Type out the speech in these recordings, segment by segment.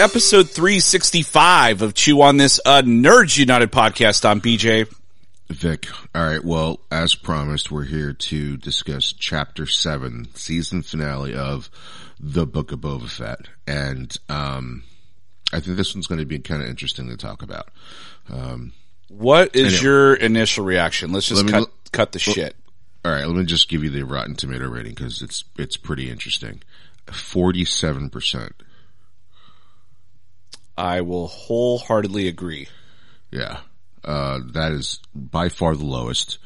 Episode 365 of Chew on This, a Nerds United podcast. I'm BJ. Vic, all right. Well, as promised, we're here to discuss Chapter Seven, season finale of the Book of Boba Fett, and um, I think this one's going to be kind of interesting to talk about. Um, What is Anyway. your initial reaction? Let's just Let me cut, l- cut the shit. all right, let me just give you the Rotten Tomato rating because it's it's pretty interesting. Forty-seven percent. I will wholeheartedly agree. Yeah, uh, that is by far the lowest,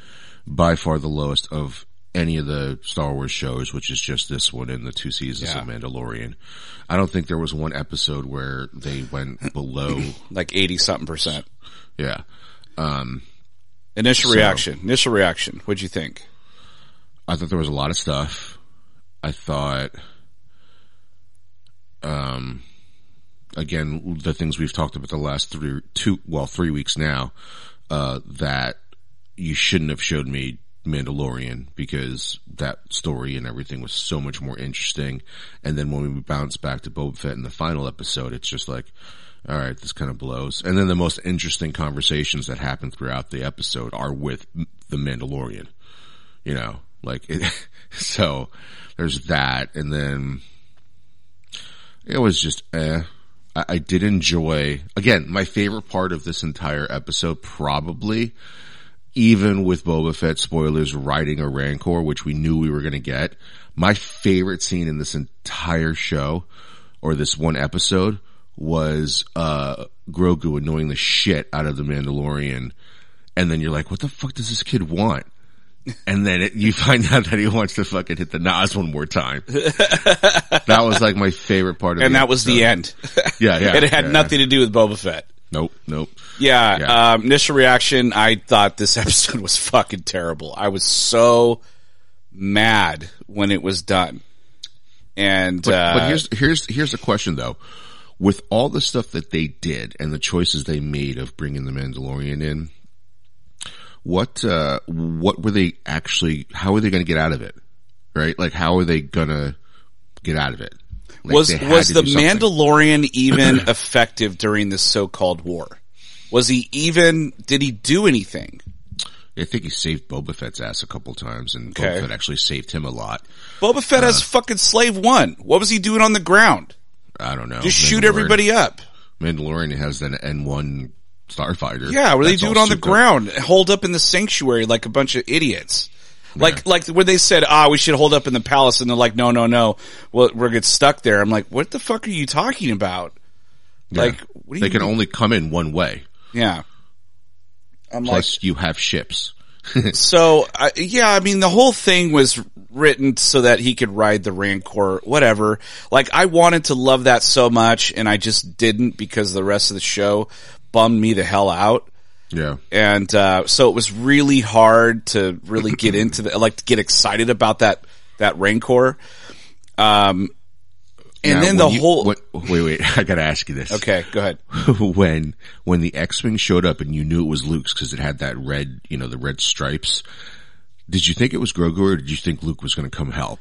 by far the lowest of any of the Star Wars shows, which is just this one and the two seasons Yeah. of Mandalorian. I don't think there was one episode where they went below. Like 80 something percent. yeah, um, Initial So- reaction. Initial reaction. What'd you think? I thought there was a lot of stuff. I thought, um, again, the things we've talked about the last three, two, well, three weeks now, uh, that you shouldn't have showed me Mandalorian because that story and everything was so much more interesting. And then when we bounce back to Boba Fett in the final episode, it's just like, all right, this kind of blows. And then the most interesting conversations that happen throughout the episode are with the Mandalorian you know, like it, so there's that. And then it was just, eh. I, I did enjoy, again, my favorite part of this entire episode probably, even with Boba Fett spoilers riding a Rancor, which we knew we were going to get, my favorite scene in this entire show or this one episode was, uh, Grogu annoying the shit out of the Mandalorian. And then you're like, what the fuck does this kid want? And then it, you find out that he wants to fucking hit the Nas one more time. that was like my favorite part of it. And that was the end. Yeah, yeah. it had yeah, nothing to do with Boba Fett. Nope, nope. Yeah, Yeah. Um, initial reaction, I thought this episode was fucking terrible. I was so mad when it was done. And, But, uh, but here's here's here's the question though. With all the stuff that they did and the choices they made of bringing the Mandalorian in, what uh what were they actually? How are they going to get out of it? Right? Like how are they going to get out of it? Like, was was the. Mandalorian even effective during this so-called war? Was he even? Did he do anything? I think he saved Boba Fett's ass a couple times, and Okay. Boba Fett actually saved him a lot. Boba Fett has Uh. fucking slave one. What was he doing on the ground? I don't know. Just shoot everybody up. Mandalorian has an N1 starfighter. Yeah, where they do it on the ground, hold up in the sanctuary like a bunch of idiots. Like, like when they said, ah, we should hold up in the palace and they're like, no, no, no, well, we're get stuck there. I'm like, what the fuck are you talking about? Yeah. Like, what do they can mean? only come in one way. Yeah. I'm Plus, you have ships. so, I yeah, I mean, the whole thing was written so that he could ride the Rancor, whatever. Like, I wanted to love that so much and I just didn't because the rest of the show bummed me the hell out. Yeah. and uh, so it was really hard to really get into the like to get excited about that that Rancor. Um, and Now, then the you- whole when- wait, wait. I gotta ask you this. okay, go ahead. when when the X-wing showed up and you knew it was Luke's because it had that red, you know, the red stripes. Did you think it was Grogu or did you think Luke was going to come help?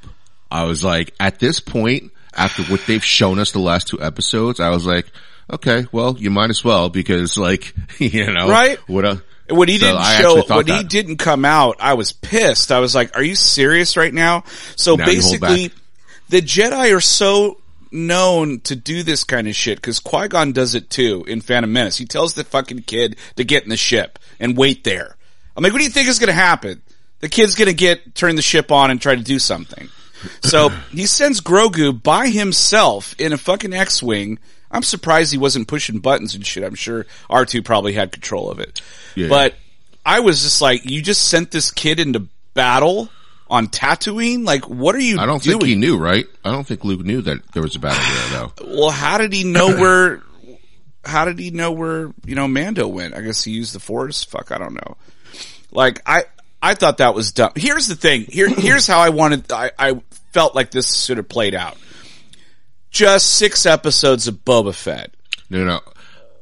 I was like, at this point, after what they've shown us the last two episodes, I was like, okay, well, you might as well because like, you know, Right? What a, when he So didn't I show, when he didn't come out, I was pissed. I was like, "Are you serious right now?" So Now basically, the Jedi are so known to do this kind of shit because Qui Gon does it too in Phantom Menace. He tells the fucking kid to get in the ship and wait there. I'm like, what do you think is going to happen? The kid's going to get turn the ship on and try to do something. So he sends Grogu by himself in a fucking X-wing. I'm surprised he wasn't pushing buttons and shit. I'm sure R2 probably had control of it. Yeah. But I was just like, you just sent this kid into battle on Tatooine? Like, what are you I don't doing? think he knew, right? I don't think Luke knew that there was a battle there, though. Well, how did he know where? How did he know where you know Mando went? I guess he used the Force. Fuck, I don't know. Like I, I thought that was dumb. Here's the thing. Here, here's how I wanted. I, I felt like this should have played out. Just six episodes of Boba Fett. No, no.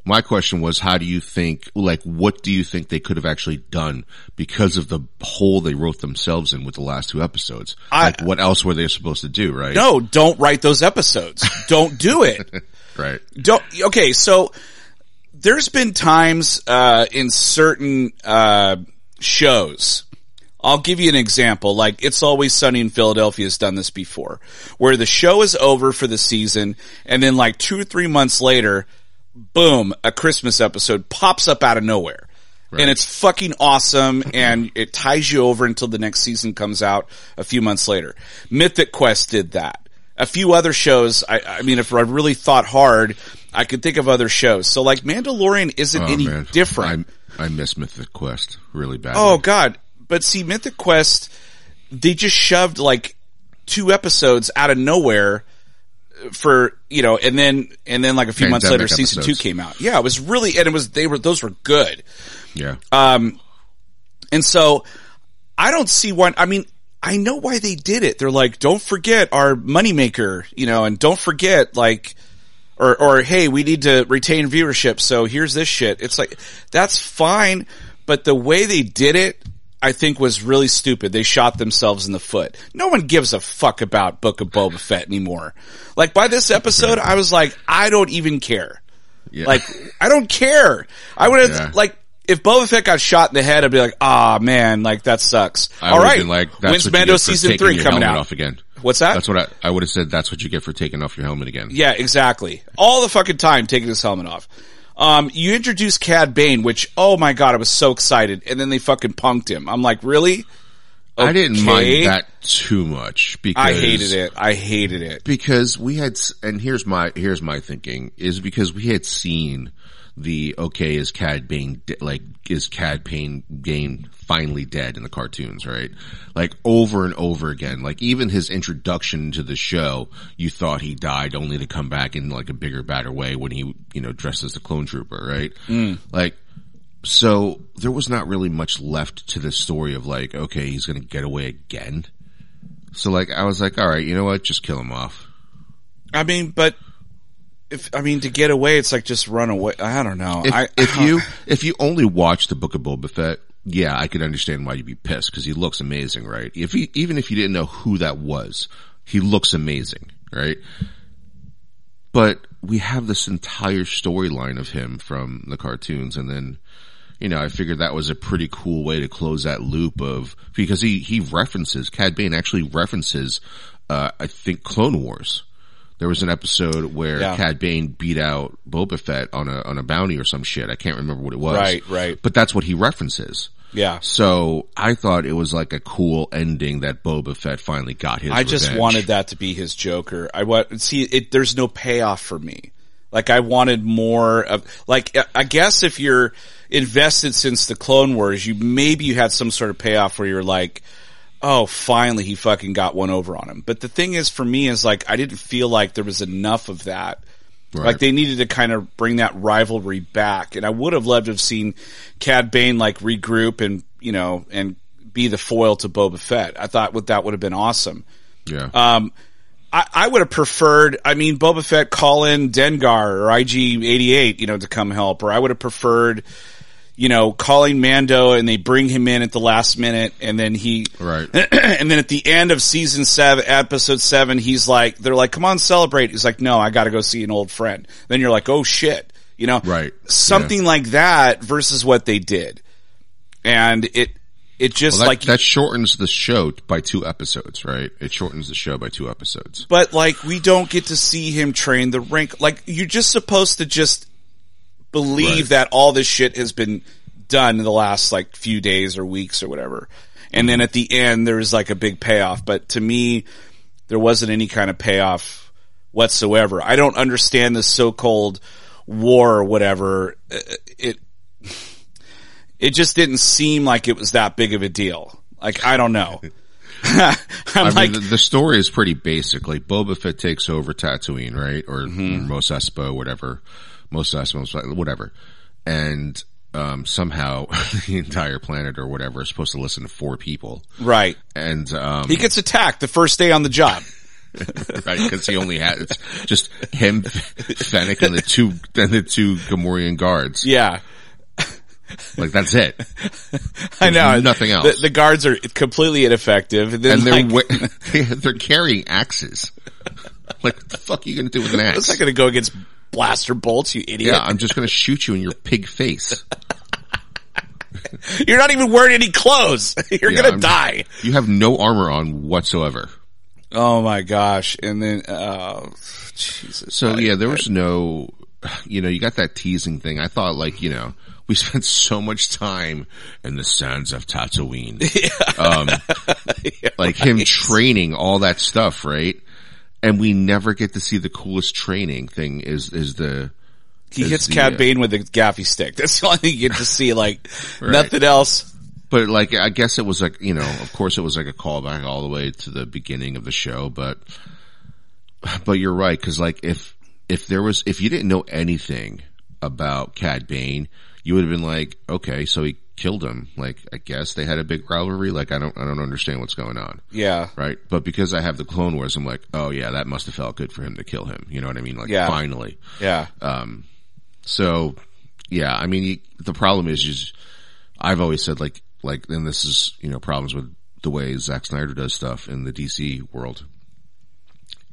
My question was, how do you think, like, what do you think they could have actually done because of the hole they wrote themselves in with the last two episodes? I- like, what else were they supposed to do, right? No, don't write those episodes. don't do it. Right. don't okay so there's been times uh in certain uh shows I'll give you an example. Like, It's Always Sunny in Philadelphia has done this before, where the show is over for the season, and then like two or three months later, boom, a Christmas episode pops up out of nowhere. And it's fucking awesome, and it ties you over until the next season comes out a few months later. Mythic Quest did that. A few other shows, I, I mean, if I really thought hard, I could think of other shows. So like Mandalorian isn't Oh, any man. different. I, I miss Mythic Quest really bad. Oh god. But see, Mythic Quest, they just shoved like two episodes out of nowhere for, you know, and then, and then like a few months later, Pandemic season two came out. Yeah, it was really, and it was, they were, those were good. Yeah. Um, and so I don't see why. I mean, I know why they did it. They're like, don't forget our moneymaker, you know, and don't forget like, or, or hey, we need to retain viewership. So here's this shit. It's like, that's fine. But the way they did it, I think was really stupid. They shot themselves in the foot. No one gives a fuck about Book of Boba Fett anymore. Like by this episode, I was like, I don't even care. yeah. Like, I don't care. I would have, Yeah. like, if Boba Fett got shot in the head, I'd be like, ah, man, like, that sucks. I All been like, that's When's Mando season three coming out? off again. What's that? That's what I, I would have said. That's what you get for taking off your helmet again. Yeah, exactly. All the fucking time taking this helmet off. Um, you introduced Cad Bane, which, oh my god, I was so excited. And then they fucking punked him. I'm like, really? I didn't mind that too much because I hated it. I hated it. because we had, and here's my here's my thinking is because we had seen the okay is Cad Bane de- like is Cad Bane Bane finally dead in the cartoons, right? Like over and over again. Like even his introduction to the show, you thought he died only to come back in like a bigger, badder way when he you know dressed as the clone trooper, right? Mm. Like so there was not really much left to the story of like, okay, he's gonna get away again. So like, I was like, all right, you know what? Just kill him off. I mean, but if, I mean, to get away, it's like just run away. I don't know. If, I, if you, if you only watch the Book of Boba Fett, yeah, I could understand why you'd be pissed because he looks amazing, right? If he, even if you didn't know who that was, he looks amazing, right? But we have this entire storyline of him from the cartoons and then, you know, I figured that was a pretty cool way to close that loop of, because he, he references, Cad Bane actually references, uh, I think Clone Wars. There was an episode where Yeah. Cad Bane beat out Boba Fett on a, on a bounty or some shit. I can't remember what it was. Right, right. But that's what he references. yeah. So I thought it was like a cool ending that Boba Fett finally got his I just revenge. wanted that to be his Joker. I want see it. There's no payoff for me. Like I wanted more of. Like I- I guess if you're invested since the Clone Wars, you maybe you had some sort of payoff where you're like, oh, finally he fucking got one over on him. But the thing is, for me, is like I didn't feel like there was enough of that. Right. Like they needed to kind of bring that rivalry back, and I would have loved to have seen Cad Bane like regroup and you know and be the foil to Boba Fett. I thought what that would have been awesome. Yeah. Um, I, I would have preferred, I mean, Boba Fett call in Dengar or IG-88, you know, to come help, or I would have preferred, you know, calling Mando and they bring him in at the last minute and then he, Right. and then at the end of season seven, episode seven, he's like, they're like, come on, celebrate. He's like, no, I gotta go see an old friend. Then you're like, oh shit, you know, Right. Something like that versus what they did. and it it just Well, that, like that shortens the show by two episodes, right? It shortens the show by two episodes. but like we don't get to see him train the rink. Like you're just supposed to just believe Right. that all this shit has been done in the last like few days or weeks or whatever. And then at the end there's like a big payoff, but to me there wasn't any kind of payoff whatsoever. I don't understand this so-called war or whatever. Uh, It it just didn't seem like it was that big of a deal. Like I don't know. I'm I like mean, the, the story is pretty basic. Like Boba Fett takes over Tatooine, right, or Mm-hmm. Mos Espa, whatever, Mos Espa, Mos Espa, whatever, and um, somehow the entire planet or whatever is supposed to listen to four people, right. and um, He gets attacked the first day on the job. right because he only had it's just him, Fennec, and the two and the two Gamorrean guards. Yeah. Like that's it. I know. nothing else. The, the guards are completely ineffective. And and they're like, they're carrying axes. Like, what the fuck are you going to do with an axe? it's not going to go against blaster bolts, you idiot. yeah, I'm just going to shoot you in your pig face. You're not even wearing any clothes. You're Yeah, going to die. You have no armor on whatsoever. Oh my gosh. And then, oh, Jesus. So yeah, there was no, you know, you got that teasing thing. I thought like, you know, we spent so much time in the sands of Tatooine. Um, like him training all that stuff, right? And we never get to see the coolest training thing is, is the, He hits the, Cad uh, Bane with a gaffi stick. That's the only thing you get to see. Like, Right. nothing else. But like, I guess it was like, you know, of course it was like a callback all the way to the beginning of the show, but, but you're right. Cause like if, if there was, if you didn't know anything about Cad Bane, you would have been like, okay, so he killed him. Like, I guess they had a big rivalry. Like, I don't, I don't understand what's going on. Yeah. Right. But because I have the Clone Wars, I'm like, oh yeah, that must have felt good for him to kill him. You know what I mean? Like, Yeah. finally. Yeah. Um. So, yeah, I mean, you, the problem is, is I've always said like, like, and this is, you know, problems with the way Zack Snyder does stuff in the DC world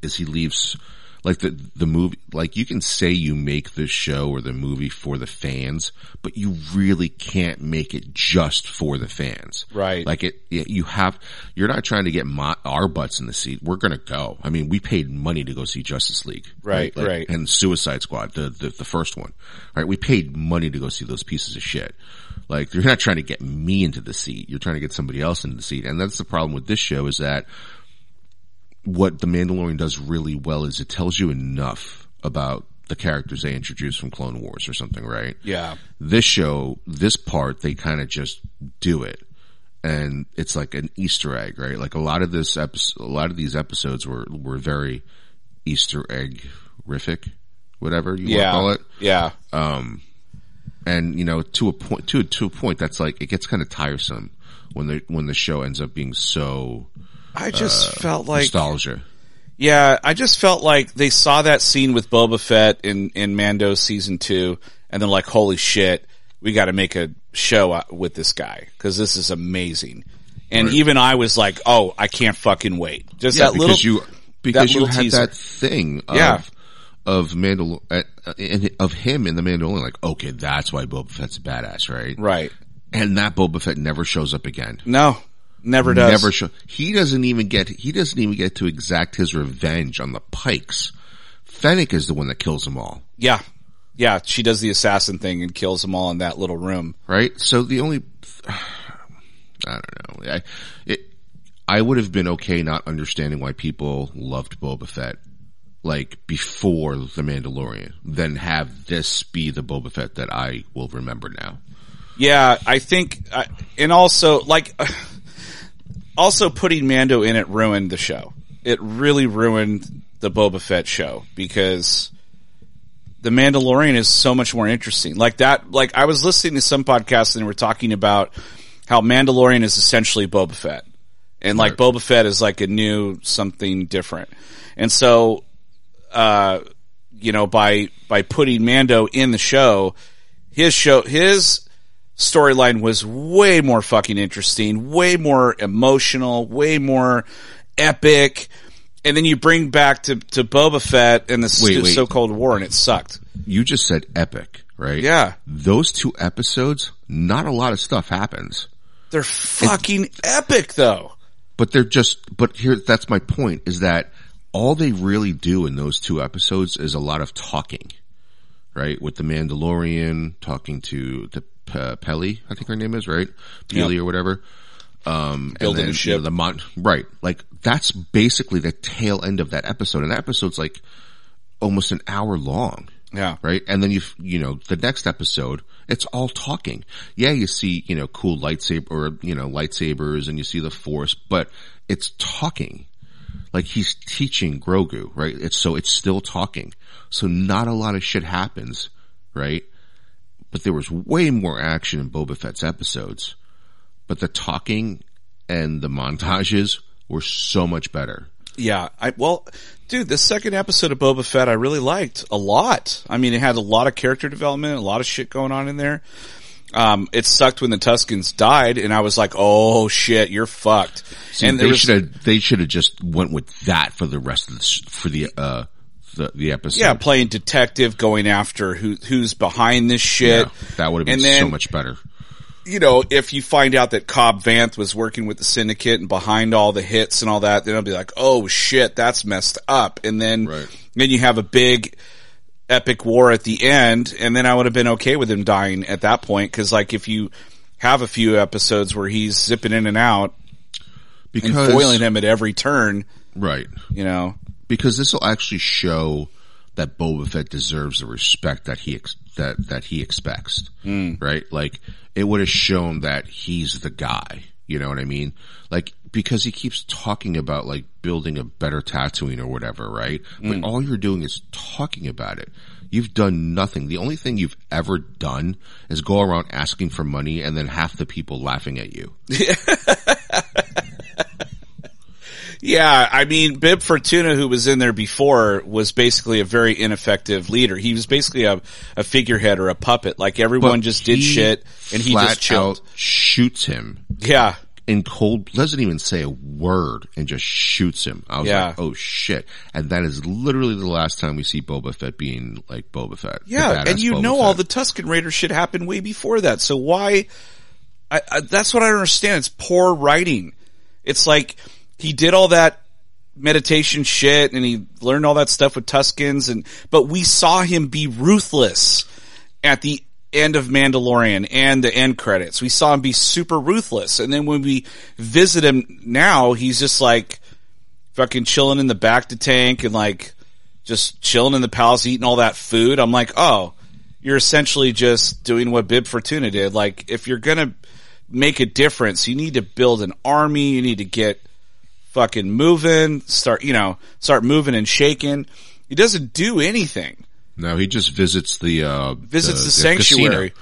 is he leaves like the, the movie, like you can say you make the show or the movie for the fans, but you really can't make it just for the fans. Right. Like it, you have, you're not trying to get my, our butts in the seat. We're going to go. I mean, we paid money to go see Justice League. Right, Like, right. And Suicide Squad, the, the, the first one. Right. We paid money to go see those pieces of shit. Like you're not trying to get me into the seat. You're trying to get somebody else into the seat. And that's the problem with this show is that what the Mandalorian does really well is it tells you enough about the characters they introduced from Clone Wars or something, right? Yeah. This show, this part, they kind of just do it. And it's like an Easter egg, right? Like a lot of this episode, a lot of these episodes were, were very Easter egg-rific, whatever you Yeah. want to call it Yeah. Um, and you know to a point to to a point that's like it gets kind of tiresome when the when the show ends up being so I just felt like nostalgia. Yeah, I just felt like they saw that scene with Boba Fett in in Mando season two, and they're like, "Holy shit, we got to make a show with this guy because this is amazing." And Right. even I was like, "Oh, I can't fucking wait!" Just Yeah, that because little, you because you had teaser. that thing of Yeah. of Mandal uh, and of him in the Mandalorian. Like, okay, that's why Boba Fett's a badass, right? right? And that Boba Fett never shows up again. No, never does. Never show. He doesn't even get. He doesn't even get to exact his revenge on the Pikes. Fennec is the one that kills them all. Yeah, yeah. She does the assassin thing and kills them all in that little room. right? So the only, I don't know. I, it, I would have been okay not understanding why people loved Boba Fett, like before the Mandalorian, than have this be the Boba Fett that I will remember now. Yeah, I think, uh, and also like, also putting Mando in it ruined the show. It really ruined the Boba Fett show because the Mandalorian is so much more interesting. Like that, like I was listening to some podcasts and they were talking about how Mandalorian is essentially Boba Fett. And like Boba Fett is like a new something different. And so, uh, you know, by, by putting Mando in the show, his show, his storyline was way more fucking interesting, way more emotional, way more epic. And then you bring back to, to Boba Fett and the, Wait, wait. so-called war and it sucked. You just said epic, right? Yeah. Those two episodes, not a lot of stuff happens. They're fucking epic though. But they're just, but here, that's my point is that all they really do in those two episodes is a lot of talking, right? With the Mandalorian talking to the P- Peli, I think her name is, right? Peli Yep. or whatever. Um, and Building a ship. You know, the right. Like that's basically the tail end of that episode. And that episode's like almost an hour long Yeah. right? And then you, you know, the next episode, it's all talking. Yeah, you see, you know, cool lightsaber or, you know, lightsabers and you see the force, but it's talking. Like he's teaching Grogu, right? It's so it's still talking. So not a lot of shit happens, right? But there was way more action in Boba Fett's episodes. But the talking and the montages were so much better. Yeah, I well, dude, the second episode of Boba Fett I really liked a lot. I mean, it had a lot of character development, a lot of shit going on in there. Um, it sucked when the Tuskens died, and I was like, "Oh shit, you're fucked." See, and they should have they should have just went with that for the rest of the for the uh the the episode. yeah, playing detective, going after who who's behind this shit. Yeah, that would have been And then- so much better. you know, if you find out that Cobb Vanth was working with the syndicate and behind all the hits and all that, then I'll be like, oh shit, that's messed up. And then, Right. then you have a big epic war at the end, and then I would have been okay with him dying at that point. Cause like if you have a few episodes where he's zipping in and out and Because foiling him at every turn, right, you know, because this will actually show that Boba Fett deserves the respect that he ex- that that he expects. Mm. Right, like it would have shown that he's the guy. You know what I mean? Like because he keeps talking about like building a better Tatooine or whatever, right? But mm. all you're doing is talking about it. You've done nothing. The only thing you've ever done is go around asking for money and then half the people laughing at you. Yeah, I mean, Bib Fortuna, who was in there before, was basically a very ineffective leader. He was basically a, a figurehead or a puppet. Like everyone But just did shit and he just chilled. shoots him Yeah. in cold, doesn't even say a word and just shoots him. I was Yeah. like, oh shit. And that is literally the last time we see Boba Fett being like Boba Fett. Yeah. And you Boba know all the Tusken Raider shit happened way before that. So why, I, I, that's what I understand. It's poor writing. It's like he did all that meditation shit and he learned all that stuff with Tuskens and, but we saw him be ruthless at the end of Mandalorian and the end credits. We saw him be super ruthless. And then when we visit him now, he's just like fucking chilling in the bacta tank and like just chilling in the palace eating all that food. I'm like, oh, you're essentially just doing what Bib Fortuna did. Like, if you're gonna make a difference, you need to build an army. You need to get fucking moving. Start, you know, start moving and shaking. He doesn't do anything. No, he just visits the, uh, Visits the, casino. sanctuary.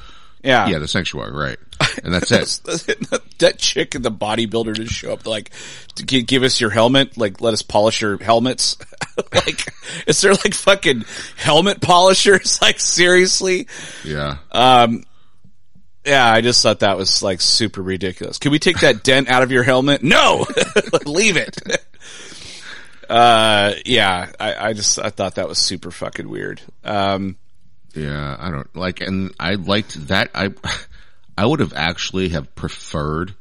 Yeah. Yeah, the sanctuary, right. And that's it. that chick and the bodybuilder to show up like to give us your helmet like let us polish your helmets like is there like fucking helmet polishers like seriously Yeah. um yeah i just thought that was like super ridiculous can we take that dent out of your helmet no leave it uh yeah i i just i thought that was super fucking weird um Yeah, I don't like, and I liked that. I, I would have actually have preferred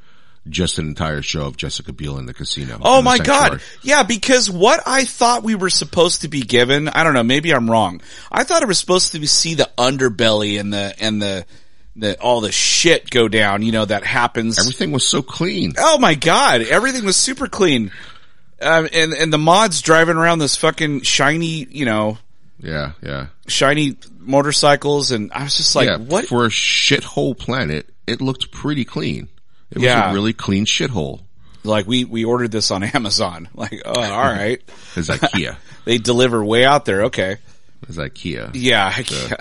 just an entire show of Jessica Biel in the casino. Oh my god. Yeah, because what I thought we were supposed to be given, I don't know, maybe I'm wrong. I thought it was supposed to be see the underbelly and the and the the all the shit go down, you know, that happens. Everything was so clean. oh my god, everything was super clean. Um, and and the mods driving around this fucking shiny, you know, Yeah, yeah, shiny motorcycles and I was just like, yeah. what for a shithole planet? It looked pretty clean. It was Yeah. a really clean shithole. like we we ordered this on Amazon. Like, oh, all right. It's IKEA. they deliver way out there. Okay. It's IKEA. Yeah. yeah.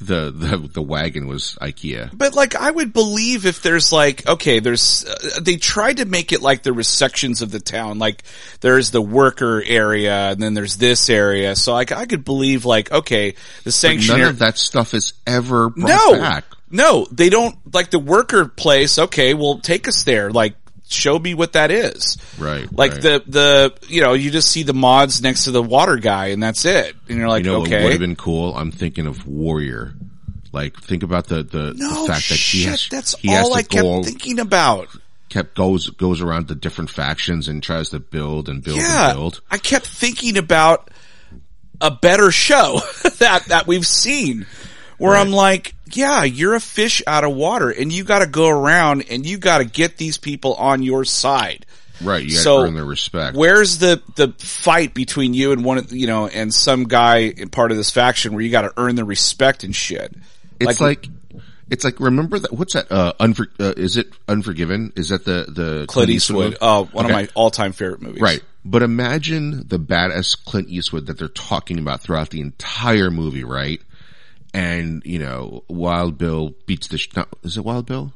The the the wagon was IKEA. But like, I would believe if there's like, okay, there's, uh, they tried to make it like there was sections of the town, like there's the worker area and then there's this area. So like, I could believe like, okay, the None sanctuary. of that stuff is ever brought no, back. no, they don't like the worker place. Okay, well, take us there. Like, show me what that is. Right, Like right. the the you know you just see the mods next to the water guy and that's it. And you're like, You know what would have been cool? I'm thinking of Warrior. Like think about the the, No the fact that shit, he has that's he has all to I kept go thinking about. kept goes goes around the different factions and tries to build and build Yeah, and build. I kept thinking about a better show that that we've seen, where I'm like, yeah, you're a fish out of water, and you got to go around and you got to get these people on your side. Right, you got to So, earn their respect. Where's the the fight between you and one, of you know, and some guy in part of this faction where you got to earn the respect and shit? It's like, it's like remember that what's that? Uh, unfor, uh, is it Unforgiven? Is that the the Clint Eastwood, movie? uh, one Okay. of my all time favorite movies. Right. But imagine the badass Clint Eastwood that they're talking about throughout the entire movie, right? And, you know, Wild Bill beats the, sh- not, is it Wild Bill?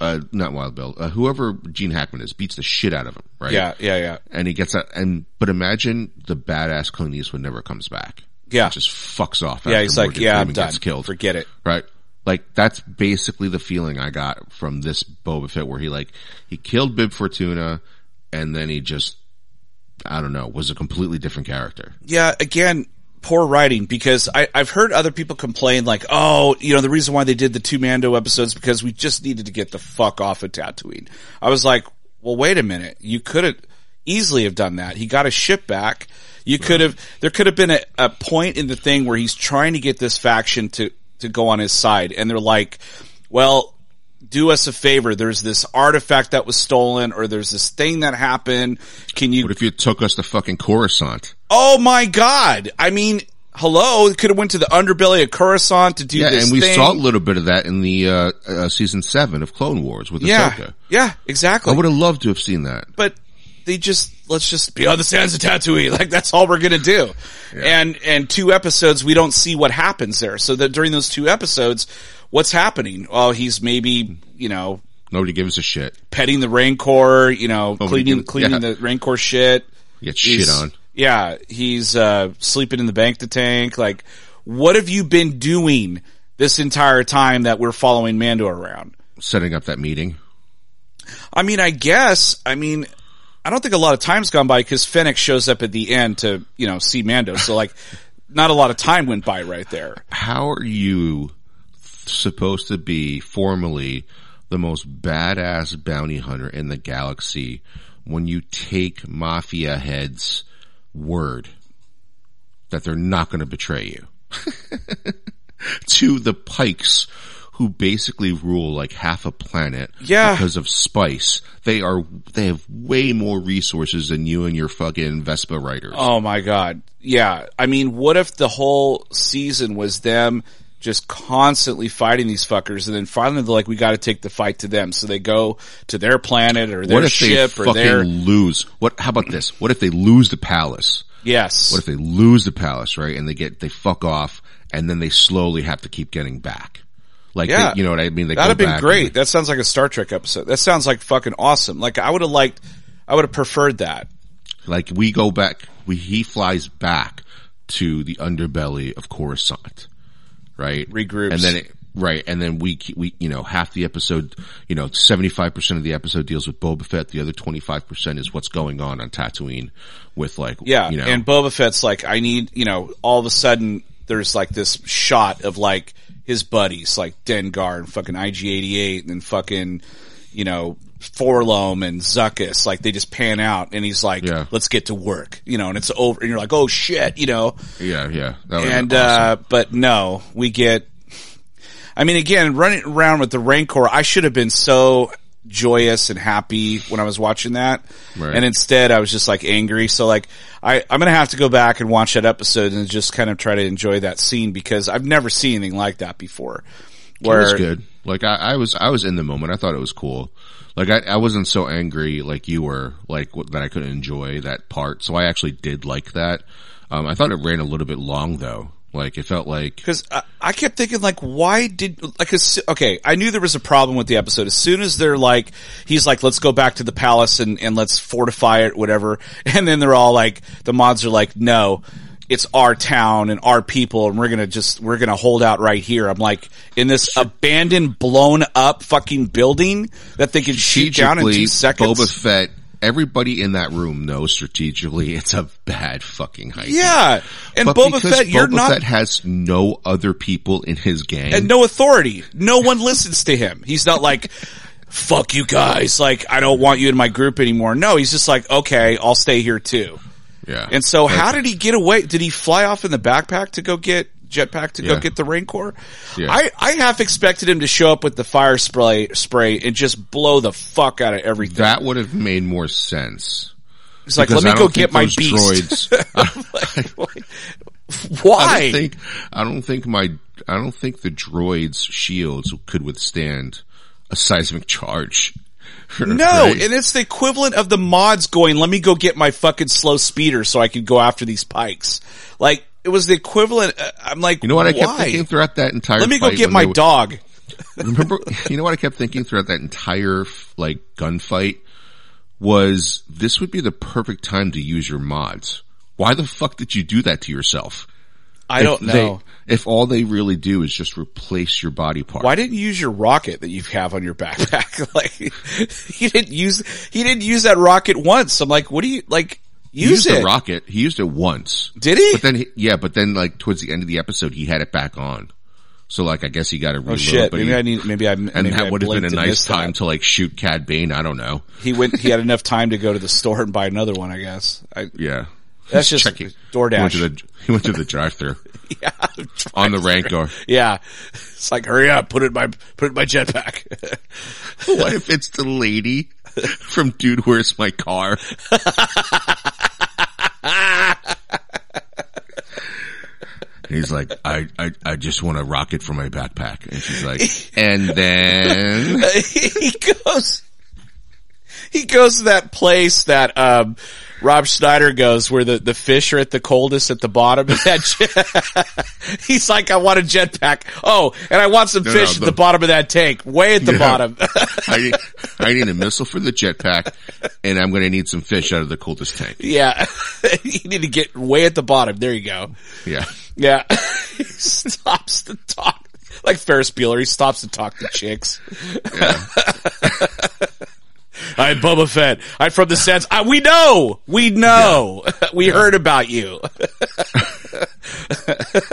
Uh, not Wild Bill. Uh, whoever Gene Hackman is beats the shit out of him, right? Yeah, yeah, yeah, And he gets that, and, but imagine the badass Clint Eastwood never comes back. yeah. Just fucks off. Yeah, he's like, Morgan yeah, I'm done. Gets killed. Forget it. Right. Like that's basically the feeling I got from this Boba Fett where he like, he killed Bib Fortuna and then he just, I don't know, was a completely different character. Yeah, again, poor writing because I, I've heard other people complain like, oh, you know, the reason why they did the two Mando episodes because we just needed to get the fuck off of Tatooine. I was like, well, wait a minute. You could have easily have done that. He got his ship back. You could have, there could have been a, a point in the thing where he's trying to get this faction to, to go on his side. And they're like, well, do us a favor. There's this artifact that was stolen or there's this thing that happened. Can you What if you took us to fucking Coruscant? Oh my god! I mean, hello, it could have went to the underbelly of Coruscant to do Yeah, this and we thing. saw a little bit of that in the uh, uh, season seven of Clone Wars with yeah, Ahsoka. yeah, exactly. I would have loved to have seen that. but they just let's just be on the sands of Tatooine. Like that's all we're gonna do. And and two episodes, we don't see what happens there. So that during those two episodes, what's happening? Well, he's maybe you know Nobody gives a shit. petting the Rancor, you know, Nobody cleaning gives- cleaning yeah. the Rancor shit. Get shit on. Yeah, he's uh, sleeping in the bank the tank. Like, what have you been doing this entire time that we're following Mando around? Setting up that meeting. I mean, I guess. I mean, I don't think a lot of time's gone by because Fennec shows up at the end to you know see Mando. So like, not a lot of time went by right there. How are you supposed to be formally the most badass bounty hunter in the galaxy when you take mafia heads' word that they're not going to betray you? to the Pikes who basically rule like half a planet Yeah. because of spice. They are, they have way more resources than you and your fucking Vespa riders. Oh my god. Yeah. I mean, what if the whole season was them just constantly fighting these fuckers and then finally they're like, we gotta take the fight to them. So they go to their planet or their what if ship they or fucking their, lose? What? How about this? What if they lose the palace? yes. What if they lose the palace, right? And they get they fuck off, and then they slowly have to keep getting back. Like, Yeah. they, you know what I mean? They That'd have been great. That sounds like a Star Trek episode. That sounds like fucking awesome. Like I would have liked, I would have preferred that. like we go back. We he flies back to the underbelly of Coruscant, right? Regroups. and then it, right, and then we we you know half the episode, you know, seventy five percent of the episode deals with Boba Fett. The other twenty five percent is what's going on on Tatooine with like Yeah. you know, And Boba Fett's like, I need, you know, all of a sudden there's like this shot of like his buddies, like Dengar and fucking IG88 and fucking, you know, 4-LOM and Zuckuss. Like they just pan out and he's like, Yeah. let's get to work, you know, and it's over and you're like, oh shit, you know, yeah, yeah, that and, awesome. uh, but no, we get, I mean, again, running around with the Rancor, I should have been so joyous and happy when I was watching that. Right. And instead I was just like angry. So like, I, I'm going to have to go back and watch that episode and just kind of try to enjoy that scene because I've never seen anything like that before. it was good. Like I, I was, I was in the moment. I thought it was cool. Like I, I wasn't so angry like you were, like that I couldn't enjoy that part. So I actually did like that. Um, I thought it ran a little bit long though. Like it felt like Cause I, I kept thinking like, why did, like, okay, I knew there was a problem with the episode. As soon as they're like, he's like, let's go back to the palace and, and let's fortify it, whatever. And then they're all like, the mods are like, no, it's our town and our people and we're gonna just, we're gonna hold out right here. I'm like, in this abandoned, blown up fucking building that they can shoot down in two seconds. Boba Fett everybody in that room knows strategically it's a bad fucking idea. Yeah. And But Boba Fett, you're Boba not, Fett has no other people in his gang. and no authority. No one listens to him. He's not like, fuck you guys. Like, I don't want you in my group anymore. No, he's just like, okay, I'll stay here too. Yeah. And so how did he get away? Did he fly off in the backpack to go get jetpack to go get the Rancor? Yeah. I, I half expected him to show up with the Firespray spray and just blow the fuck out of everything. that would have made more sense. He's like, let me go get my beast. droids- Like, why? I don't think I don't think my I don't think the droids shields could withstand a seismic charge. No, Right? and it's the equivalent of the mods going, let me go get my fucking slow speeder so I can go after these pikes. Like, it was the equivalent. uh, I'm like, you know what I kept thinking throughout that entire. Let me go get my were- dog. Remember, you know what I kept thinking throughout that entire like gunfight was this would be the perfect time to use your mods. Why the fuck did you do that to yourself? I don't If know. If all they really do is just replace your body part. Why didn't you use your rocket that you have on your backpack? like, he didn't use, he didn't use that rocket once. I'm like, what do you, like, he use used it. the rocket? He used it once. Did he? But then, he, yeah, but then like towards the end of the episode, he had it back on. So like, I guess he got it reload. oh shit. but Maybe he- I need, maybe I, and maybe that I would have been a nice missed that. time to like shoot Cad Bane. I don't know. He went, he had enough time to go to the store and buy another one, I guess. I, Yeah. That's just Checking. DoorDash. He went to the, he went to the drive-through yeah. on the Rancor. Yeah. It's like, hurry up, put it in my, put it in my jetpack. what if it's the lady from Dude, Where's My Car? He's like, I, I, I just want a rocket for my backpack. And she's like, and then, he goes, he goes to that place that, um, Rob Schneider goes where the, the fish are at the coldest at the bottom of that jet. He's like, I want a jetpack. Oh, and I want some No, fish no, at the the- bottom of that tank, way at the Yeah. bottom. I need, I need a missile for the jetpack and I'm going to need some fish out of the coldest tank. yeah. you need to get way at the bottom. There you go. Yeah. Yeah. he stops to talk. Like Ferris Bueller, he stops to talk to chicks. I'm Boba Fett. I'm from the sets. Uh, we know. We know. we heard about you.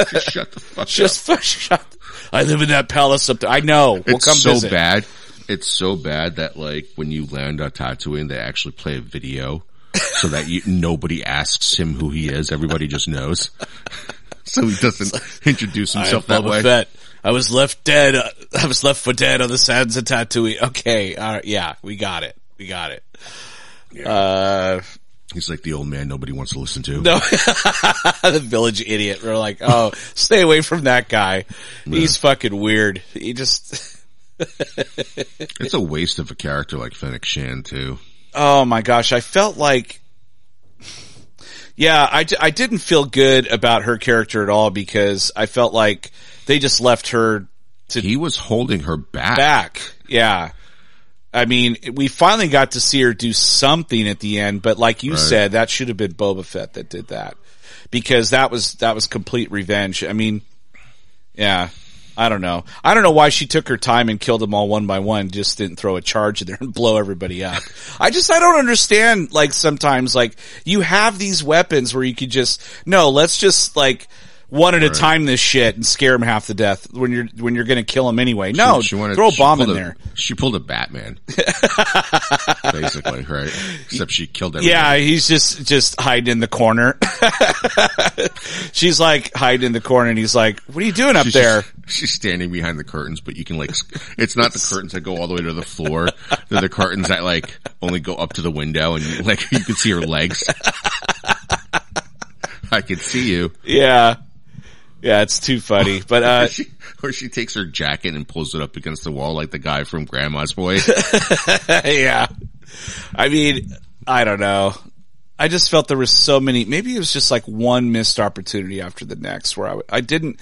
Just shut the fuck up. Just shut. I live in that palace up there. I know. We'll it's come so visit. bad. It's so bad that like when you land on Tatooine, they actually play a video so that you, nobody asks him who he is. Everybody just knows. so he doesn't introduce I'm himself that way. Fett. I was left dead. uh, I was left for dead on the sands of Tatooine. Okay. All right. Yeah. We got it. We got it. Uh, He's like the old man nobody wants to listen to. No, the village idiot. We're like, oh, stay away from that guy. He's fucking weird. He just, It's a waste of a character like Fennec Shand too. oh my gosh, I felt like, yeah, I, d- I didn't feel good about her character at all because I felt like they just left her He was holding her back. back. Yeah. I mean, we finally got to see her do something at the end, but like you said, that should have been Boba Fett that did that because that was, that was complete revenge. I mean, yeah, I don't know. I don't know why she took her time and killed them all one by one, just didn't throw a charge in there and blow everybody up. I just, I don't understand, like sometimes, like, you have these weapons where you could just, no, let's just like, one at a time this shit and scare him half to death when you're, when you're gonna kill him anyway. No, She wanted- throw a bomb in a- there. She pulled a Batman. Basically, right? Except she killed everybody. Yeah, he's just just hiding in the corner. She's like hiding in the corner, and he's like, "What are you doing up She's there?" she's standing behind the curtains, but you can like, it's not the curtains that go all the way to the floor. They're the curtains that like only go up to the window and you, like you can see her legs. I can see you. Yeah, yeah, it's too funny. But uh, Or she, or she takes her jacket and pulls it up against the wall like the guy from Grandma's Boy. yeah, I mean, I don't know. I just felt there was so many. Maybe it was just like one missed opportunity after the next, where I, I didn't.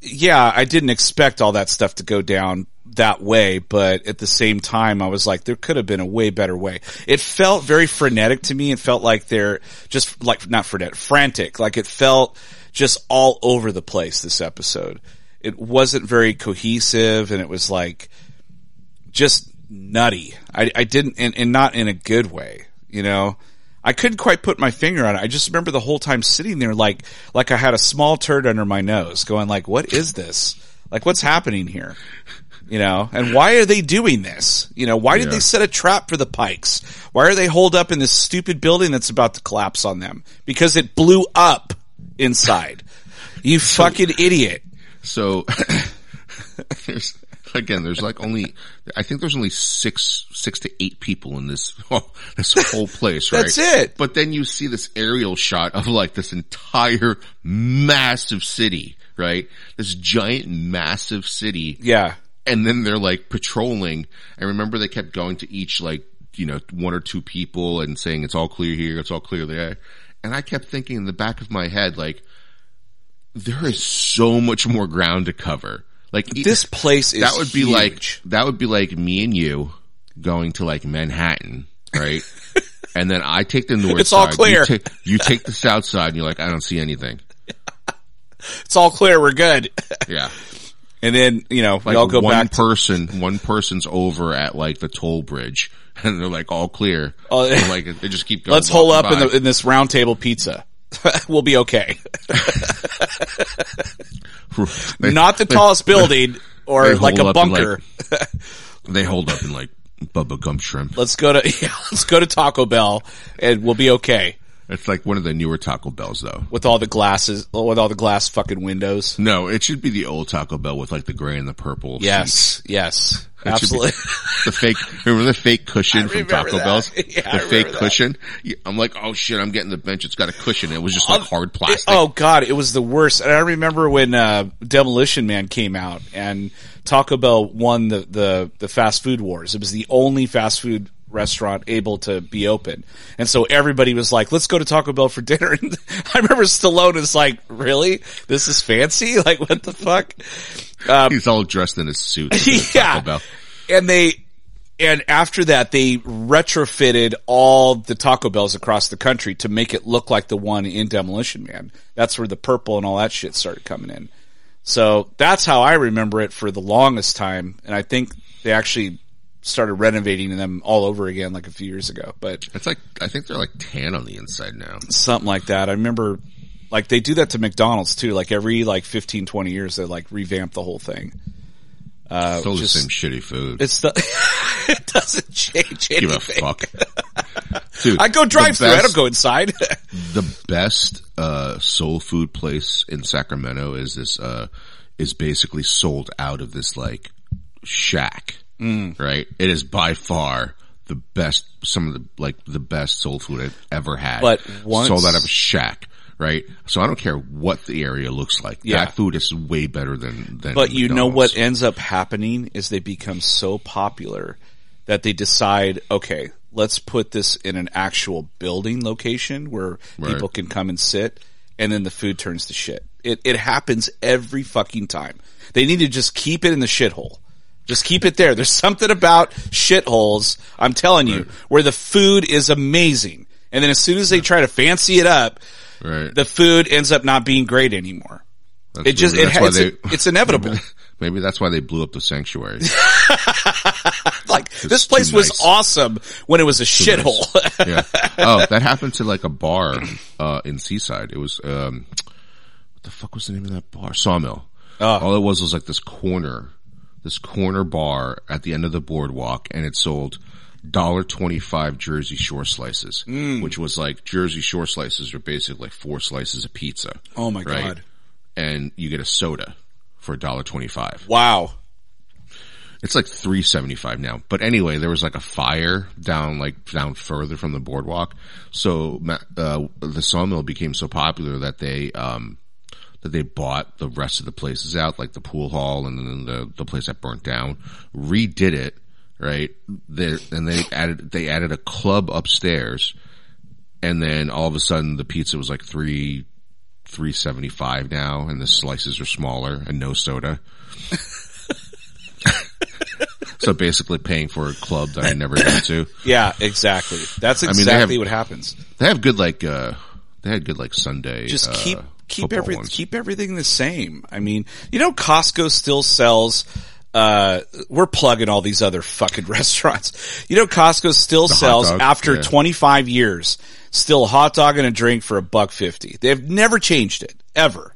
Yeah, I didn't expect all that stuff to go down that way, but at the same time, I was like, there could have been a way better way. It felt very frenetic to me. It felt like they're just like not frenetic, frantic. Like it felt just all over the place. This episode, it wasn't very cohesive, and it was like just nutty. I, I didn't, and, and not in a good way. You know, I couldn't quite put my finger on it. I just remember the whole time sitting there like, like I had a small turd under my nose going like, what is this? Like what's happening here? You know, and why are they doing this? You know, why did Yeah. they set a trap for the pikes? Why are they holed up in this stupid building that's about to collapse on them? Because it blew up inside. You fucking idiot. So there's again, there's like only I think there's only six six to eight people in this this whole place, right? That's it. But then you see this aerial shot of like this entire massive city, right? This giant massive city. Yeah. And then they're like patrolling. I remember they kept going to each like, you know, one or two people and saying it's all clear here, it's all clear there. And I kept thinking in the back of my head, like, there is so much more ground to cover. Like This place is that would be huge. like that would be like me and you going to like Manhattan, right? and then I take the north It's all clear. You take, you take the south side, and you're like, I don't see anything. it's all clear. We're good. Yeah, And then, you know, we like all go one back to, person, one person's over at like the toll bridge, and they're like all clear. Oh, And, like they just keep going. let's hole up in, the, in this round table pizza. we'll be okay. They- Not the tallest building or like a bunker. They hold up in like Bubba Gump shrimp. let's go to, yeah, let's go to Taco Bell and we'll be okay It's like one of the newer Taco Bells though. with all the glasses, with all the glass fucking windows. No, it should be the old Taco Bell with like the gray and the purple. Yes, yes, It absolutely. the fake, remember the fake cushion from Taco that. Bell's? Yeah, the fake that. cushion. I'm like, oh shit, I'm getting the bench. It's got a cushion. It was just like hard plastic. Oh god, it was the worst. And I remember when uh, Demolition Man came out and Taco Bell won the, the the fast food wars. It was the only fast food restaurant able to be open. And so everybody was like, "Let's go to Taco Bell for dinner." And I remember Stallone is like, "Really? This is fancy? Like what the fuck?" Um, He's all dressed in his suit. yeah. Taco Bell. And they, and after that, they retrofitted all the Taco Bells across the country to make it look like the one in Demolition Man. That's where the purple and all that shit started coming in. So that's how I remember it for the longest time. And I think they actually started renovating them all over again like a few years ago, but It's like, I think they're like tan on the inside now. something like that. I remember like they do that to McDonald's too. Like every like 15, 20 years, they like revamp the whole thing. Uh, Still just- the same shitty food. It's the, it doesn't change anything. Give a fuck. Dude, I go drive through. I don't go inside. the best uh soul food place in Sacramento is this uh is basically sold out of this like shack. Mm. Right? It is by far the best some of the like the best soul food I've ever had. But once- sold out of a shack. Right? So I don't care what the area looks like. Yeah. That food is way better than, than but you know what ends up happening is they become so popular that they decide, okay, let's put this in an actual building location where Right. people can come and sit, and then the food turns to shit. It it happens every fucking time. They need to just keep it in the shithole. Just keep it there. There's something about shitholes, I'm telling you, where the food is amazing. And then as soon as they try to fancy it up, Right. the food ends up not being great anymore. That's It just, it, that's why has—it's inevitable. Maybe that's why they blew up the sanctuary. like this too place was nice. awesome when it was a shithole. yeah. Oh, that happened to like a bar uh, in Seaside. It was um, what the fuck was the name of that bar? Sawmill. Oh. All it was was like this corner, this corner bar at the end of the boardwalk, and it sold dollar twenty five Jersey Shore slices, Mm. which was like Jersey Shore slices are basically like four slices of pizza. Oh my right? God. And you get a soda for dollar twenty five. wow. It's like three seventy five now. But anyway, there was like a fire down like down further from the boardwalk. So uh, the sawmill became so popular that they um they bought the rest of the places out, like the pool hall and then the the place that burnt down, redid it right. There and they added they added a club upstairs, and then all of a sudden the pizza was like three. 375 now and the slices are smaller and no soda. So basically paying for a club that I never got to. Yeah, exactly. That's mean, exactly they have- what happens. They have good like, uh, they had good like Sunday. Just uh, keep every ones. keep everything the same. I mean, you know, Costco still sells uh, we're plugging all these other fucking restaurants. You know, Costco still sells dog, after yeah. 25 years, still a hot dog and a drink for a buck fifty. They've never changed it ever.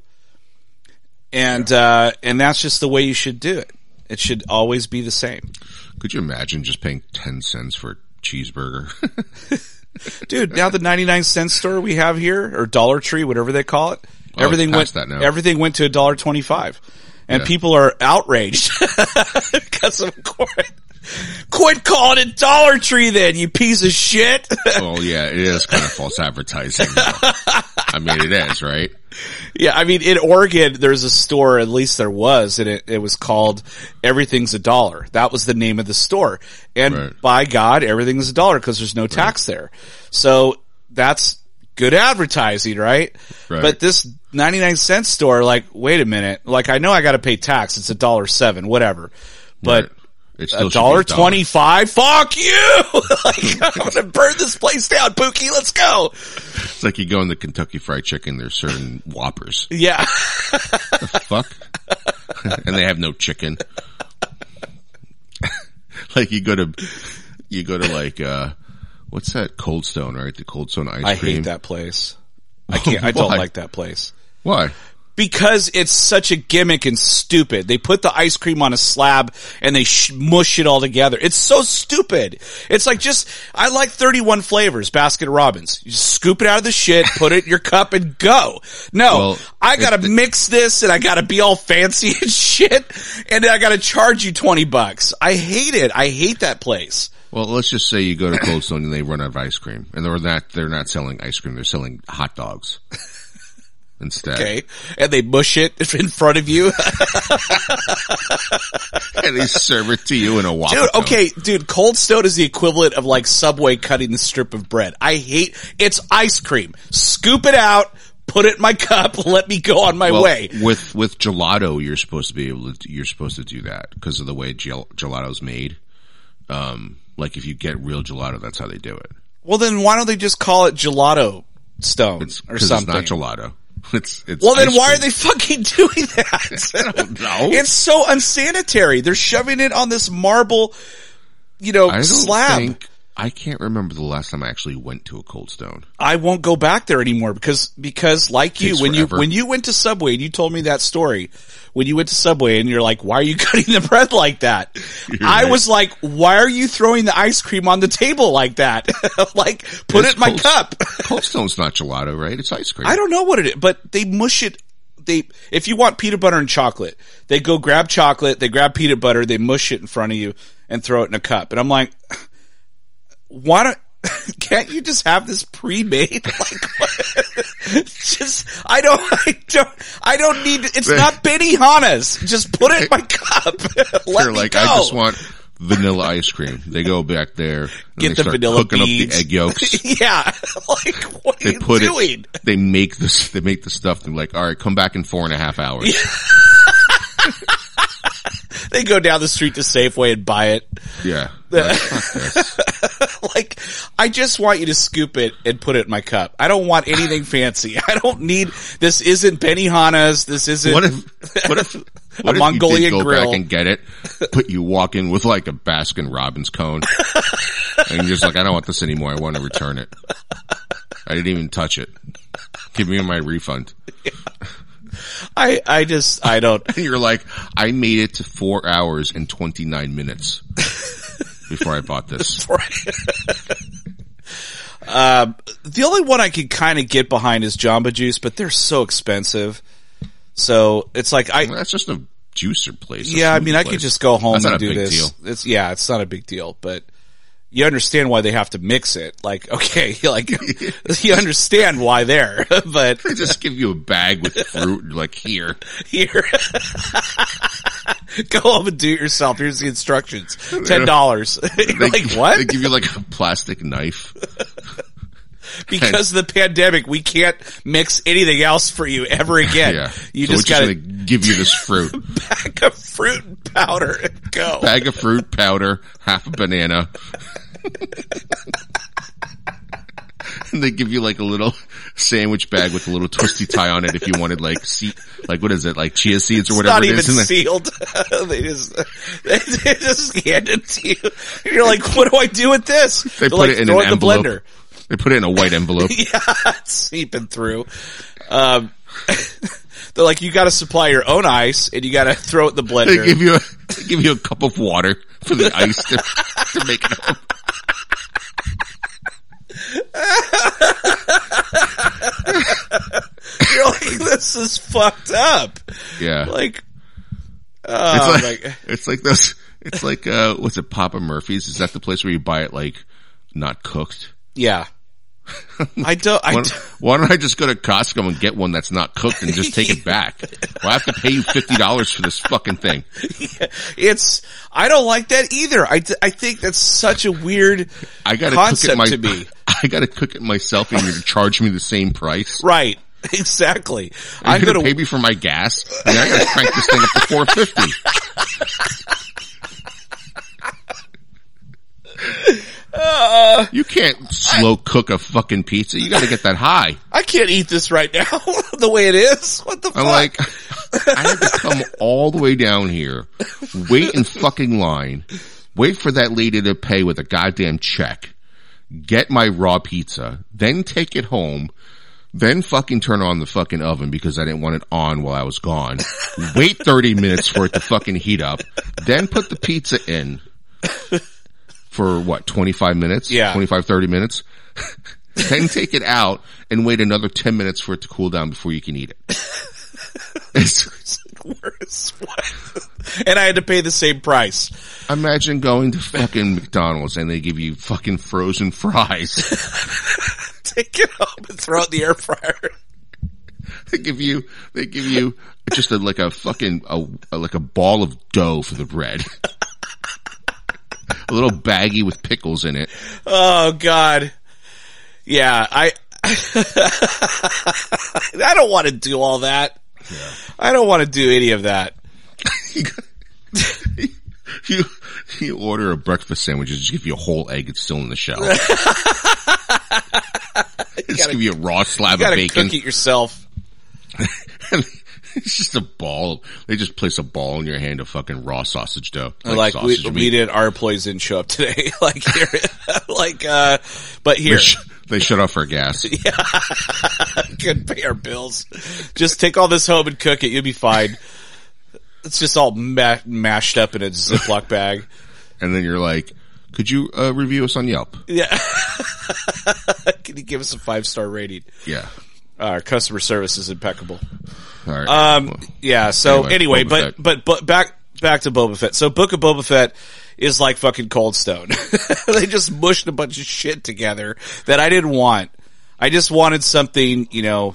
And, uh, and that's just the way you should do it. It should always be the same. Could you imagine just paying 10 cents for a cheeseburger? Dude, now the 99 cent store we have here, or Dollar Tree, whatever they call it, Everything went, that now. everything went to a dollar 25. And Yeah. people are outraged because of quit. Quit calling it Dollar Tree then, you piece of shit. well, yeah, it is kind of false advertising. though. I mean, it is, right? yeah, I mean, in Oregon, there's a store, at least there was, and it, it was called Everything's a Dollar. That was the name of the store. And Right. by God, everything's a dollar because there's no tax there. So that's good advertising, right? Right. But this 99 cent store, like, wait a minute. Like, I know I got to pay tax. It's a dollar seven, whatever. But Right. It a still should be dollar twenty-five? Fuck you! like, I'm gonna burn this place down, Pookie. Let's go. It's like you go in the Kentucky Fried Chicken, there's certain Whoppers. Yeah. Fuck. and they have no chicken. like you go to, you go to like, uh, what's that? Cold Stone, right? The Cold Stone ice cream. I cream. hate that place. I can't, I don't Why? like that place. Why? Because it's such a gimmick and stupid. They put the ice cream on a slab and they sh- mush it all together. It's so stupid. It's like just, I like 31 flavors, Baskin Robbins. You just scoop it out of the shit, put it in your cup and go. No, Well, I gotta mix this and I gotta be all fancy and shit and then I gotta charge you 20 bucks. I hate it. I hate that place. Well, let's just say you go to Cold Stone and they run out of ice cream, and they're not they're not selling ice cream; they're selling hot dogs instead. Okay. And they mush it in front of you. and they serve it to you in a waffle. Dude, okay, dude, Cold Stone is the equivalent of like Subway cutting the strip of bread. I hate, it's ice cream. Scoop it out, put it in my cup, let me go on my Well, way. with with gelato, you're supposed to be able to you're supposed to do that because of the way gel, gelato's made. Um, like if you get real gelato, that's how they do it. Well then why don't they just call it Gelato Stone It's or something? it's not gelato. It's it's. well then why are they fucking doing that? I don't know. It's so unsanitary. They're shoving it on this marble, you know, I slab. think I can't remember the last time I actually went to a Cold Stone. I won't go back there anymore because because like you when you when you went to Subway and you told me that story when you went to Subway and you're like why are you cutting the bread like that You're I right. was like why are you throwing the ice cream on the table like that like put It's it in my Cold- cup Cold Stone's not gelato, right? It's ice cream. I don't know what it is but they mush it they if you want peanut butter and chocolate they go grab chocolate they grab peanut butter they mush it in front of you and throw it in a cup and I'm like why don't can't you just have this pre-made? Like, just I don't, I don't, I don't need. It's not Benihana's. Just put it in my cup. Let They're me like, go. I just want vanilla ice cream. They go back there, and Get they the start vanilla cooking beads. up the egg yolks. yeah, like what are They you put doing? it. They make this. They make the stuff. They're like, all right, come back in four and a half hours. They go down the street to Safeway and buy it. Yeah. Like, fuck this. like, I just want you to scoop it and put it in my cup. I don't want anything fancy. I don't need. This isn't Benihana's. This isn't. What if? What if? What if Mongolian you did go grill. back and get it, but you walk in with like a Baskin Robbins cone, and you're just like, I don't want this anymore. I want to return it. I didn't even touch it. Give me my refund. I I just I don't. And you're like, I made it to four hours and 29 minutes before I bought this. Um, the only one I could kind of get behind is Jamba Juice, but they're so expensive. So it's like I, Well, that's just a juicer place. yeah, I mean, I could just go home That's and do this. deal. It's yeah, it's not a big deal, but you understand why they have to mix it. Like, okay, like you understand why there, but They just give you a bag with fruit. and like here, here, go home and do it yourself. Here's the instructions. Ten dollars. like what? They give you like a plastic knife. because of the pandemic, we can't mix anything else for you ever again. Yeah, You so just got to gonna give you this fruit, bag of fruit and powder and go. bag of fruit powder, half a banana. and they give you like a little sandwich bag with a little twisty tie on it if you wanted like seed, like what is it, like chia seeds or It's whatever not it even is. Sealed. they just they, they just hand it to you. You're like, what do I do with this? they They're put like, it in an it in the blender. They put it in a white envelope. yeah, it's seeping through. Um, they're like, you got to supply your own ice, and you got to throw it in the They blender. give you a, they give you a cup of water for the ice to, to make it up. You're like, this is fucked up. Yeah. Like, It's oh, like, my- it's like those, it's like, uh, what's it, Papa Murphy's? Is that the place where you buy it like not cooked? yeah. I don't. I Why, don't, why don't I just go to Costco and get one that's not cooked and just take it back? Well, I have to pay you $50 for this fucking thing. it's. I don't like that either. I, I think that's such a weird I gotta cook it concept my, to me. I gotta cook it myself and you're gonna charge me the same price. Right. Exactly. Are I'm gonna, gonna pay me for my gas? I mean, I gotta crank this thing up to 450. you can't slow cook a fucking pizza. You gotta get that high. I can't eat this right now the way it is. What the fuck? I'm like, I had to come all the way down here, wait in fucking line, wait for that lady to pay with a goddamn check, get my raw pizza, then take it home, then fucking turn on the fucking oven because I didn't want it on while I was gone. Wait 30 minutes for it to fucking heat up, then put the pizza in for what, 25 minutes? Yeah. 25, 30 minutes? then take it out and wait another 10 minutes for it to cool down before you can eat it. It's, Worse. And I had to pay the same price. imagine going to fucking McDonald's and they give you fucking frozen fries. Take it home and throw it in the air fryer. they give you, they give you just a, like a fucking, a, a- like a ball of dough for the bread. A little baggie with pickles in it. Oh God. Yeah, I. I don't want to do all that. I don't want to do any of that. you, you order a breakfast sandwich, just give you a whole egg, it's still in the shell. just give you a raw slab You of gotta bacon. cook it yourself. it's just a ball. They just place a ball in your hand of fucking raw sausage dough. Like, we, sausage we meat. did, our employees didn't show up today. like here, like, uh, but here, They, sh- they shut off our gas. couldn't pay our bills. Just take all this home and cook it. You'll be fine. It's just all ma- mashed up in a Ziploc bag. And then you're like, could you uh, review us on Yelp? Yeah. Can you give us a five star rating? Yeah. Our customer service is impeccable. Right. Um, Well, yeah. So Anyway, anyway, but, but but back back to Boba Fett. So Book of Boba Fett is like fucking Cold Stone. they just mushed a bunch of shit together that I didn't want. I just wanted something, you know.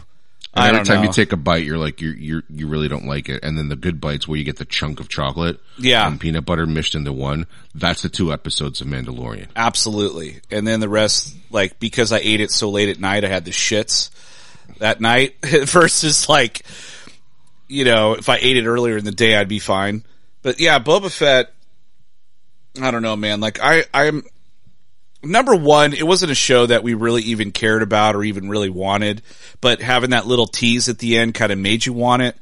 and I every time know. you take a bite, you're like, you you you really don't like it. And then the good bites where you get the chunk of chocolate, Yeah. and peanut butter mished into one. That's the two episodes of Mandalorian. Absolutely. And then the rest, like, because I ate it so late at night, I had the shits that night versus like, you know, if I ate it earlier in the day, I'd be fine. But yeah, Boba Fett, I don't know, man. Like I, I'm number one, it wasn't a show that we really even cared about or even really wanted, but having that little tease at the end kind of made you want it.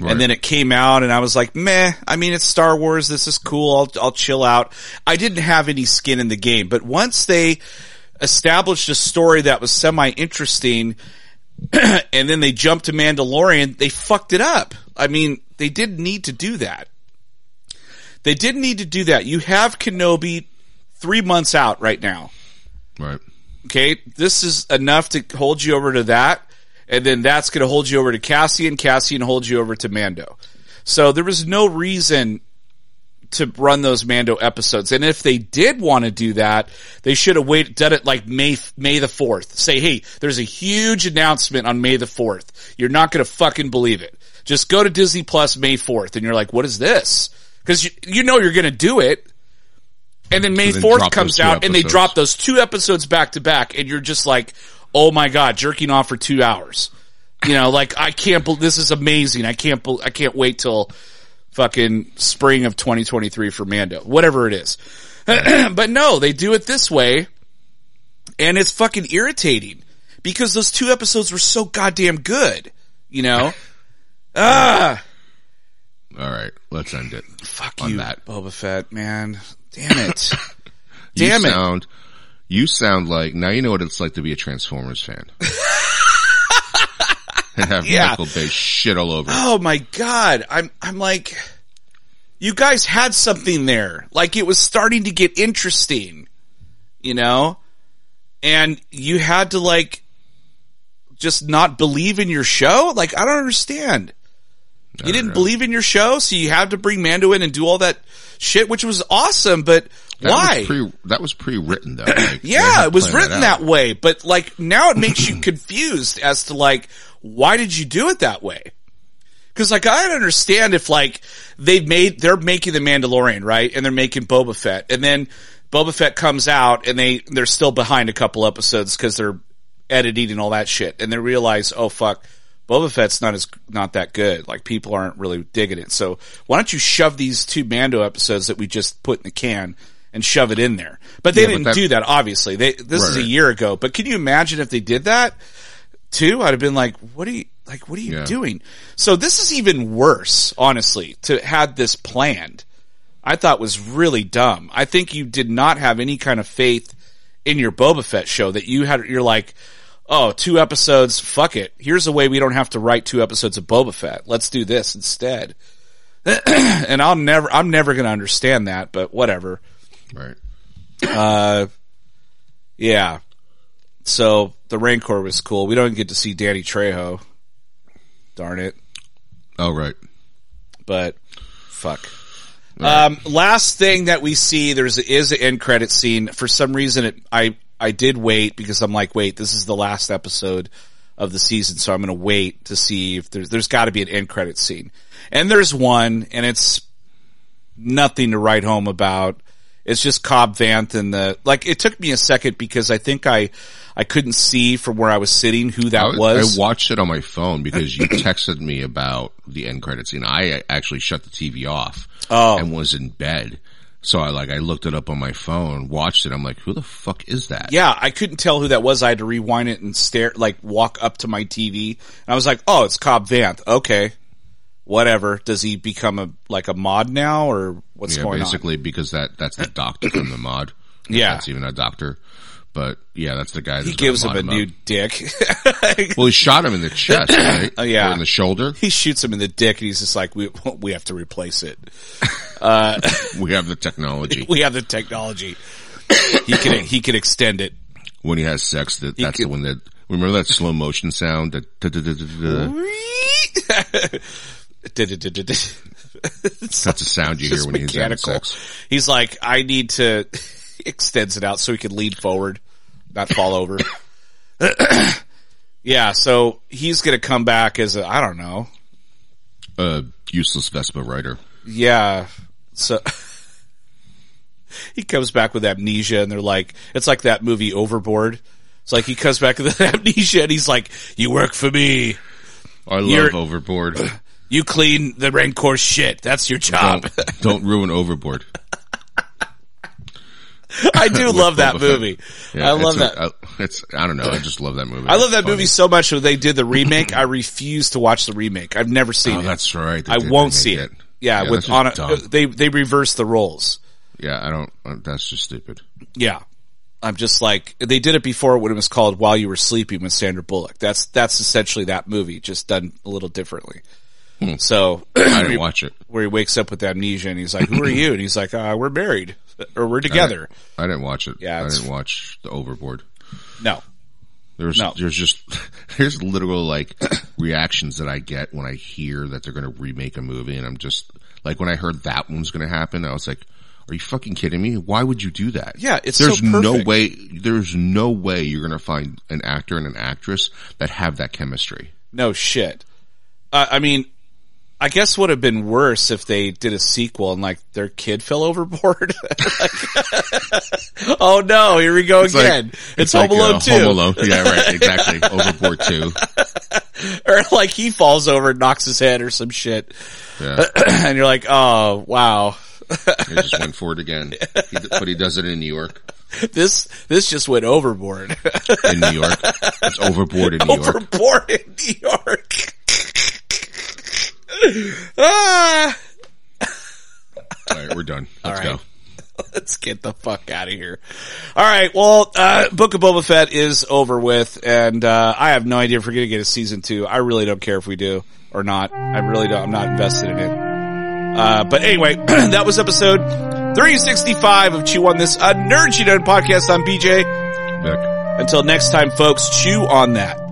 Right. And then it came out and I was like, meh, I mean, it's Star Wars. This is cool. I'll, I'll chill out. I didn't have any skin in the game, but once they established a story that was semi interesting and then they jumped to Mandalorian, they fucked it up. I mean, they didn't need to do that. They didn't need to do that. You have Kenobi three months out right now. Right. Okay, this is enough to hold you over to that, and then that's going to hold you over to Cassian. Cassian holds you over to Mando. So there was no reason to run those Mando episodes. And if they did want to do that, they should have waited, done it like May, May the 4th. Say, hey, there's a huge announcement on May the 4th. You're not going to fucking believe it. Just go to Disney Plus May 4th and you're like, what is this? Cause you, you know you're going to do it. And then May then 4th comes out and they drop those two episodes back to back and you're just like, oh my God, jerking off for two hours. You know, like I can't, bel this is amazing. I can't, I can't wait till fucking spring of 2023 for Mando, whatever it is. but no, they do it this way and it's fucking irritating. because those two episodes were so goddamn good. You know? ah, All right, let's end it. fuck On you, that. Boba Fett, man. Damn it. You Damn it. sound, you sound like now you know what it's like to be a Transformers fan. and have Yeah. Michael Bay shit all over. Oh my god. I'm I'm like you guys had something there. Like it was starting to get interesting. You know? And you had to like just not believe in your show? Like I don't understand. You didn't know. believe in your show, so you had to bring Mando in and do all that shit, which was awesome, but That why? Was pre, that was pre-written though. Like, Yeah, it was written out. that way, but like now it makes you confused as to like why did you do it that way? Cause like I don't understand if like they've made they're making the Mandalorian right, and they're making Boba Fett, and then Boba Fett comes out and they they're still behind a couple episodes because they're editing and all that shit, and they realize oh fuck. Boba Fett's not as not that good. Like people aren't really digging it. So why don't you shove these two Mando episodes that we just put in the can and shove it in there? But they Yeah, didn't that- do that. Obviously, they this is a year ago. But can you imagine if they did that too? I'd have been like, what are you like? What are you Yeah. doing? So this is even worse, honestly. To had this planned, I thought was really dumb. I think you did not have any kind of faith in your Boba Fett show that you had. You're like, oh, two episodes. Fuck it. Here's a way we don't have to write two episodes of Boba Fett. Let's do this instead. and I'll never, I'm never going to understand that, but whatever. Right. Uh, yeah. So the Rancor was cool. We don't get to see Danny Trejo. Darn it. Oh, right. But fuck. Um, last thing that we see, there's is an end credit scene. For some reason, it, I I did wait because I'm like, wait, this is the last episode of the season, so I'm going to wait to see if there's there's got to be an end credit scene, and there's one, and it's nothing to write home about. It's just Cobb Vanth and the like. It took me a second because I think I I couldn't see from where I was sitting who that I, was. I watched it on my phone because you texted me about the end credits scene. I actually shut the TV off Oh. and was in bed. So I like I looked it up on my phone, watched it. I'm like, who the fuck is that? Yeah, I couldn't tell who that was. I had to rewind it and stare, like walk up to my TV. And I was like, oh, it's Cobb Vanth. Okay. Whatever. Does he become a, like a mod now or what's Yeah, going basically because that that's the doctor from the mod. Yeah. that's even a doctor. But yeah, that's the guy. on? He gives him a new dick. Well, he shot him in the chest, right? Oh, yeah. or in the shoulder. he shoots him in the dick and he's just like, we, we have to replace it. Uh, we have the technology. We have the technology. He can, he can extend it. When he has sex, that that's the one that. Remember that slow motion sound? That? that's the sound you hear when he's having sex. He's like, I need to extends it out so he can lean forward, not fall over. yeah, so he's gonna come back as a I don't know. A useless Vespa rider. Yeah, so he comes back with amnesia, and they're like, it's like that movie Overboard. It's like he comes back with amnesia, and he's like, "You work for me. I love You're- Overboard. You clean the Rancor shit. That's your job." Don't, don't ruin Overboard. I do love that movie. Yeah, I love that. a- I- it's I don't know. I just love that movie. I love that funny. movie so much when they did the remake. I refuse to watch the remake. I've never seen Oh, it. that's right. They I won't see it. Yeah, Yeah, with on a, they they reverse the roles. Yeah, I don't. uh, That's just stupid. Yeah. I'm just like they did it before when it was called While You Were Sleeping with Sandra Bullock. That's that's essentially that movie, just done a little differently. So I didn't watch it. where he wakes up with amnesia and he's like, "Who are you?" and he's like, uh, "We're married or we're together." I didn't watch it. Yeah, I didn't watch the Overboard. No, There's No. there's just there's literal like reactions that I get when I hear that they're going to remake a movie, and I'm just like when I heard that one's going to happen, I was like, "Are you fucking kidding me? Why would you do that?" Yeah, it's there's so no way there's no way you're going to find an actor and an actress that have that chemistry. no shit. Uh, I mean, I guess would have been worse if they did a sequel and like their kid fell overboard. Like, oh no, here we go It's like- again. it's Home like, Alone uh, too. Home Alone. Yeah, right. Exactly. Overboard two. or like he falls over and knocks his head or some shit. Yeah. and you're like, oh wow. He just went for it again. He, but he does it in New York. this this just went overboard. in New York. It's overboard in New York. overboard in New York. ah, All right, we're done. Let's right. go. let's get the fuck out of here. All right, well, uh, Book of Boba Fett is over with, and uh, I have no idea if we're going to get a season two. I really don't care if we do or not. I really don't. I'm not invested in it. Uh, but anyway, that was episode 365 of Chew on This, a Nerd She Done podcast. I'm BJ. Until next time, folks, chew on that.